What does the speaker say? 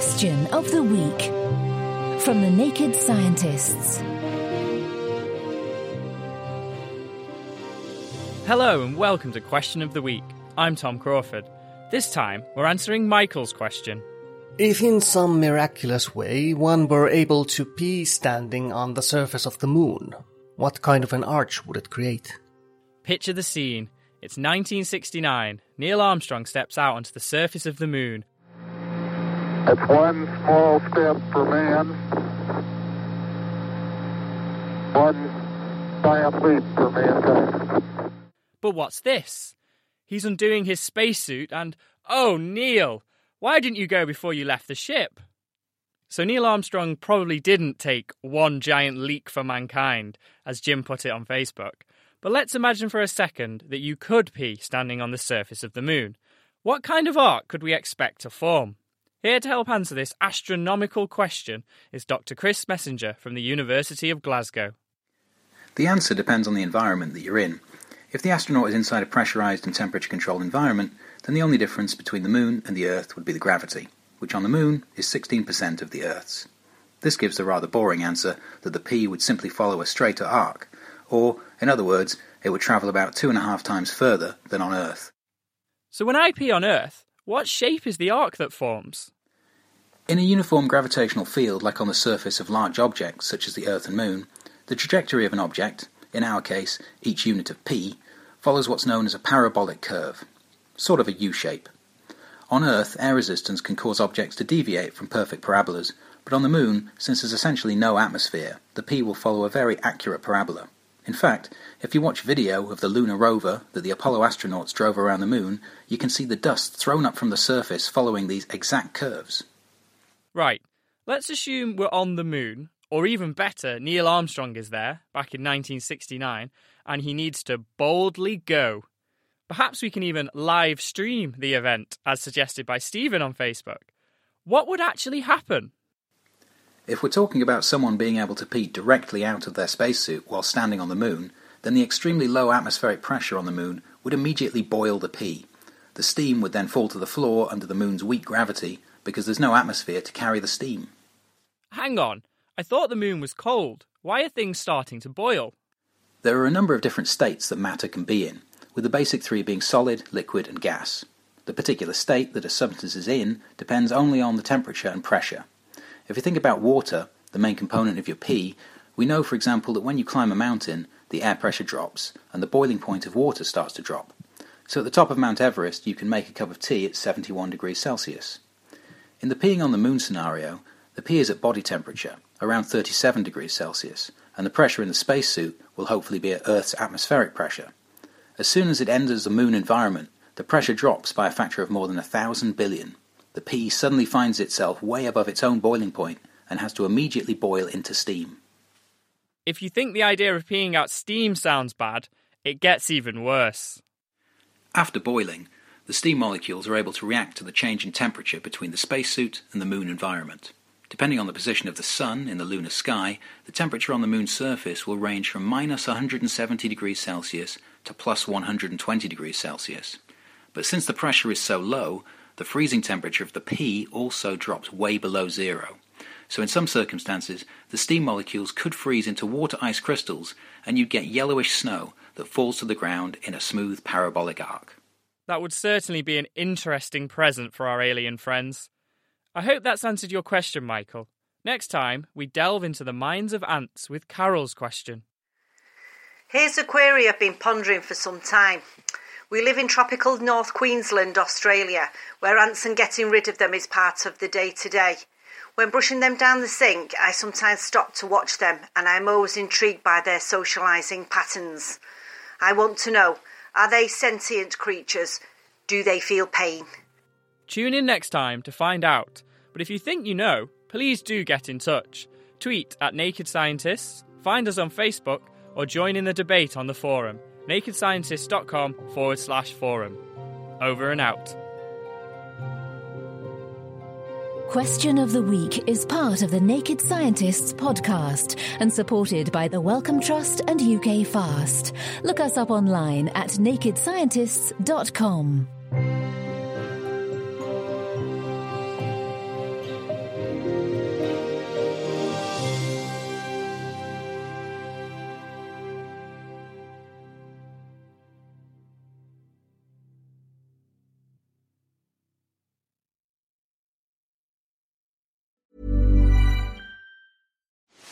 Question of the week from the Naked Scientists. Hello and welcome to Question of the Week. I'm Tom Crawford. This time, we're answering Michael's question. If in some miraculous way one were able to pee standing on the surface of the moon, what kind of an arch would it create? Picture the scene. It's 1969. Neil Armstrong steps out onto the surface of the moon. It's one small step for man, one giant leap for mankind. But what's this? He's undoing his spacesuit and, oh, Neil, why didn't you go before you left the ship? So Neil Armstrong probably didn't take one giant leak for mankind, as Jim put it on Facebook. But let's imagine for a second that you could pee standing on the surface of the moon. What kind of arc could we expect to form? Here to help answer this astronomical question is Dr. Chris Messenger from the University of Glasgow. The answer depends on the environment that you're in. If the astronaut is inside a pressurized and temperature controlled environment, then the only difference between the Moon and the Earth would be the gravity, which on the Moon is 16% of the Earth's. This gives the rather boring answer that the pee would simply follow a straighter arc, or, in other words, it would travel about two and a half times further than on Earth. So when I pee on Earth, what shape is the arc that forms? In a uniform gravitational field like on the surface of large objects such as the Earth and Moon, the trajectory of an object, in our case each unit of pee, follows what's known as a parabolic curve, sort of a U shape. On Earth, air resistance can cause objects to deviate from perfect parabolas, but on the Moon, since there's essentially no atmosphere, the pee will follow a very accurate parabola. In fact, if you watch video of the lunar rover that the Apollo astronauts drove around the Moon, you can see the dust thrown up from the surface following these exact curves. Right, let's assume we're on the moon, or even better, Neil Armstrong is there, back in 1969, and he needs to boldly go. Perhaps we can even live stream the event, as suggested by Stephen on Facebook. What would actually happen? If we're talking about someone being able to pee directly out of their spacesuit while standing on the moon, then the extremely low atmospheric pressure on the moon would immediately boil the pee. The steam would then fall to the floor under the moon's weak gravity because there's no atmosphere to carry the steam. Hang on, I thought the moon was cold. Why are things starting to boil? There are a number of different states that matter can be in, with the basic three being solid, liquid, and gas. The particular state that a substance is in depends only on the temperature and pressure. If you think about water, the main component of your pee, we know, for example, that when you climb a mountain, the air pressure drops and the boiling point of water starts to drop. So at the top of Mount Everest, you can make a cup of tea at 71 degrees Celsius. In the peeing on the moon scenario, the pee is at body temperature, around 37 degrees Celsius, and the pressure in the spacesuit will hopefully be at Earth's atmospheric pressure. As soon as it enters the moon environment, the pressure drops by a factor of more than a thousand billion. The pee suddenly finds itself way above its own boiling point and has to immediately boil into steam. If you think the idea of peeing out steam sounds bad, it gets even worse. After boiling, the steam molecules are able to react to the change in temperature between the spacesuit and the moon environment. Depending on the position of the sun in the lunar sky, the temperature on the moon's surface will range from minus 170 degrees Celsius to plus 120 degrees Celsius. But since the pressure is so low, the freezing temperature of the pee also drops way below zero. So in some circumstances, the steam molecules could freeze into water ice crystals and you'd get yellowish snow that falls to the ground in a smooth parabolic arc. That would certainly be an interesting present for our alien friends. I hope that's answered your question, Michael. Next time, we delve into the minds of ants with Carol's question. Here's a query I've been pondering for some time. We live in tropical North Queensland, Australia, where ants and getting rid of them is part of the day to day. When brushing them down the sink, I sometimes stop to watch them and I'm always intrigued by their socialising patterns. I want to know are they sentient creatures? Do they feel pain? Tune in next time to find out. But if you think you know, please do get in touch. Tweet at Naked Scientists, find us on Facebook, or join in the debate on the forum, nakedscientists.com forward slash forum. Over and out. Question of the Week is part of the Naked Scientists podcast and supported by the Wellcome Trust and UK Fast. Look us up online at nakedscientists.com.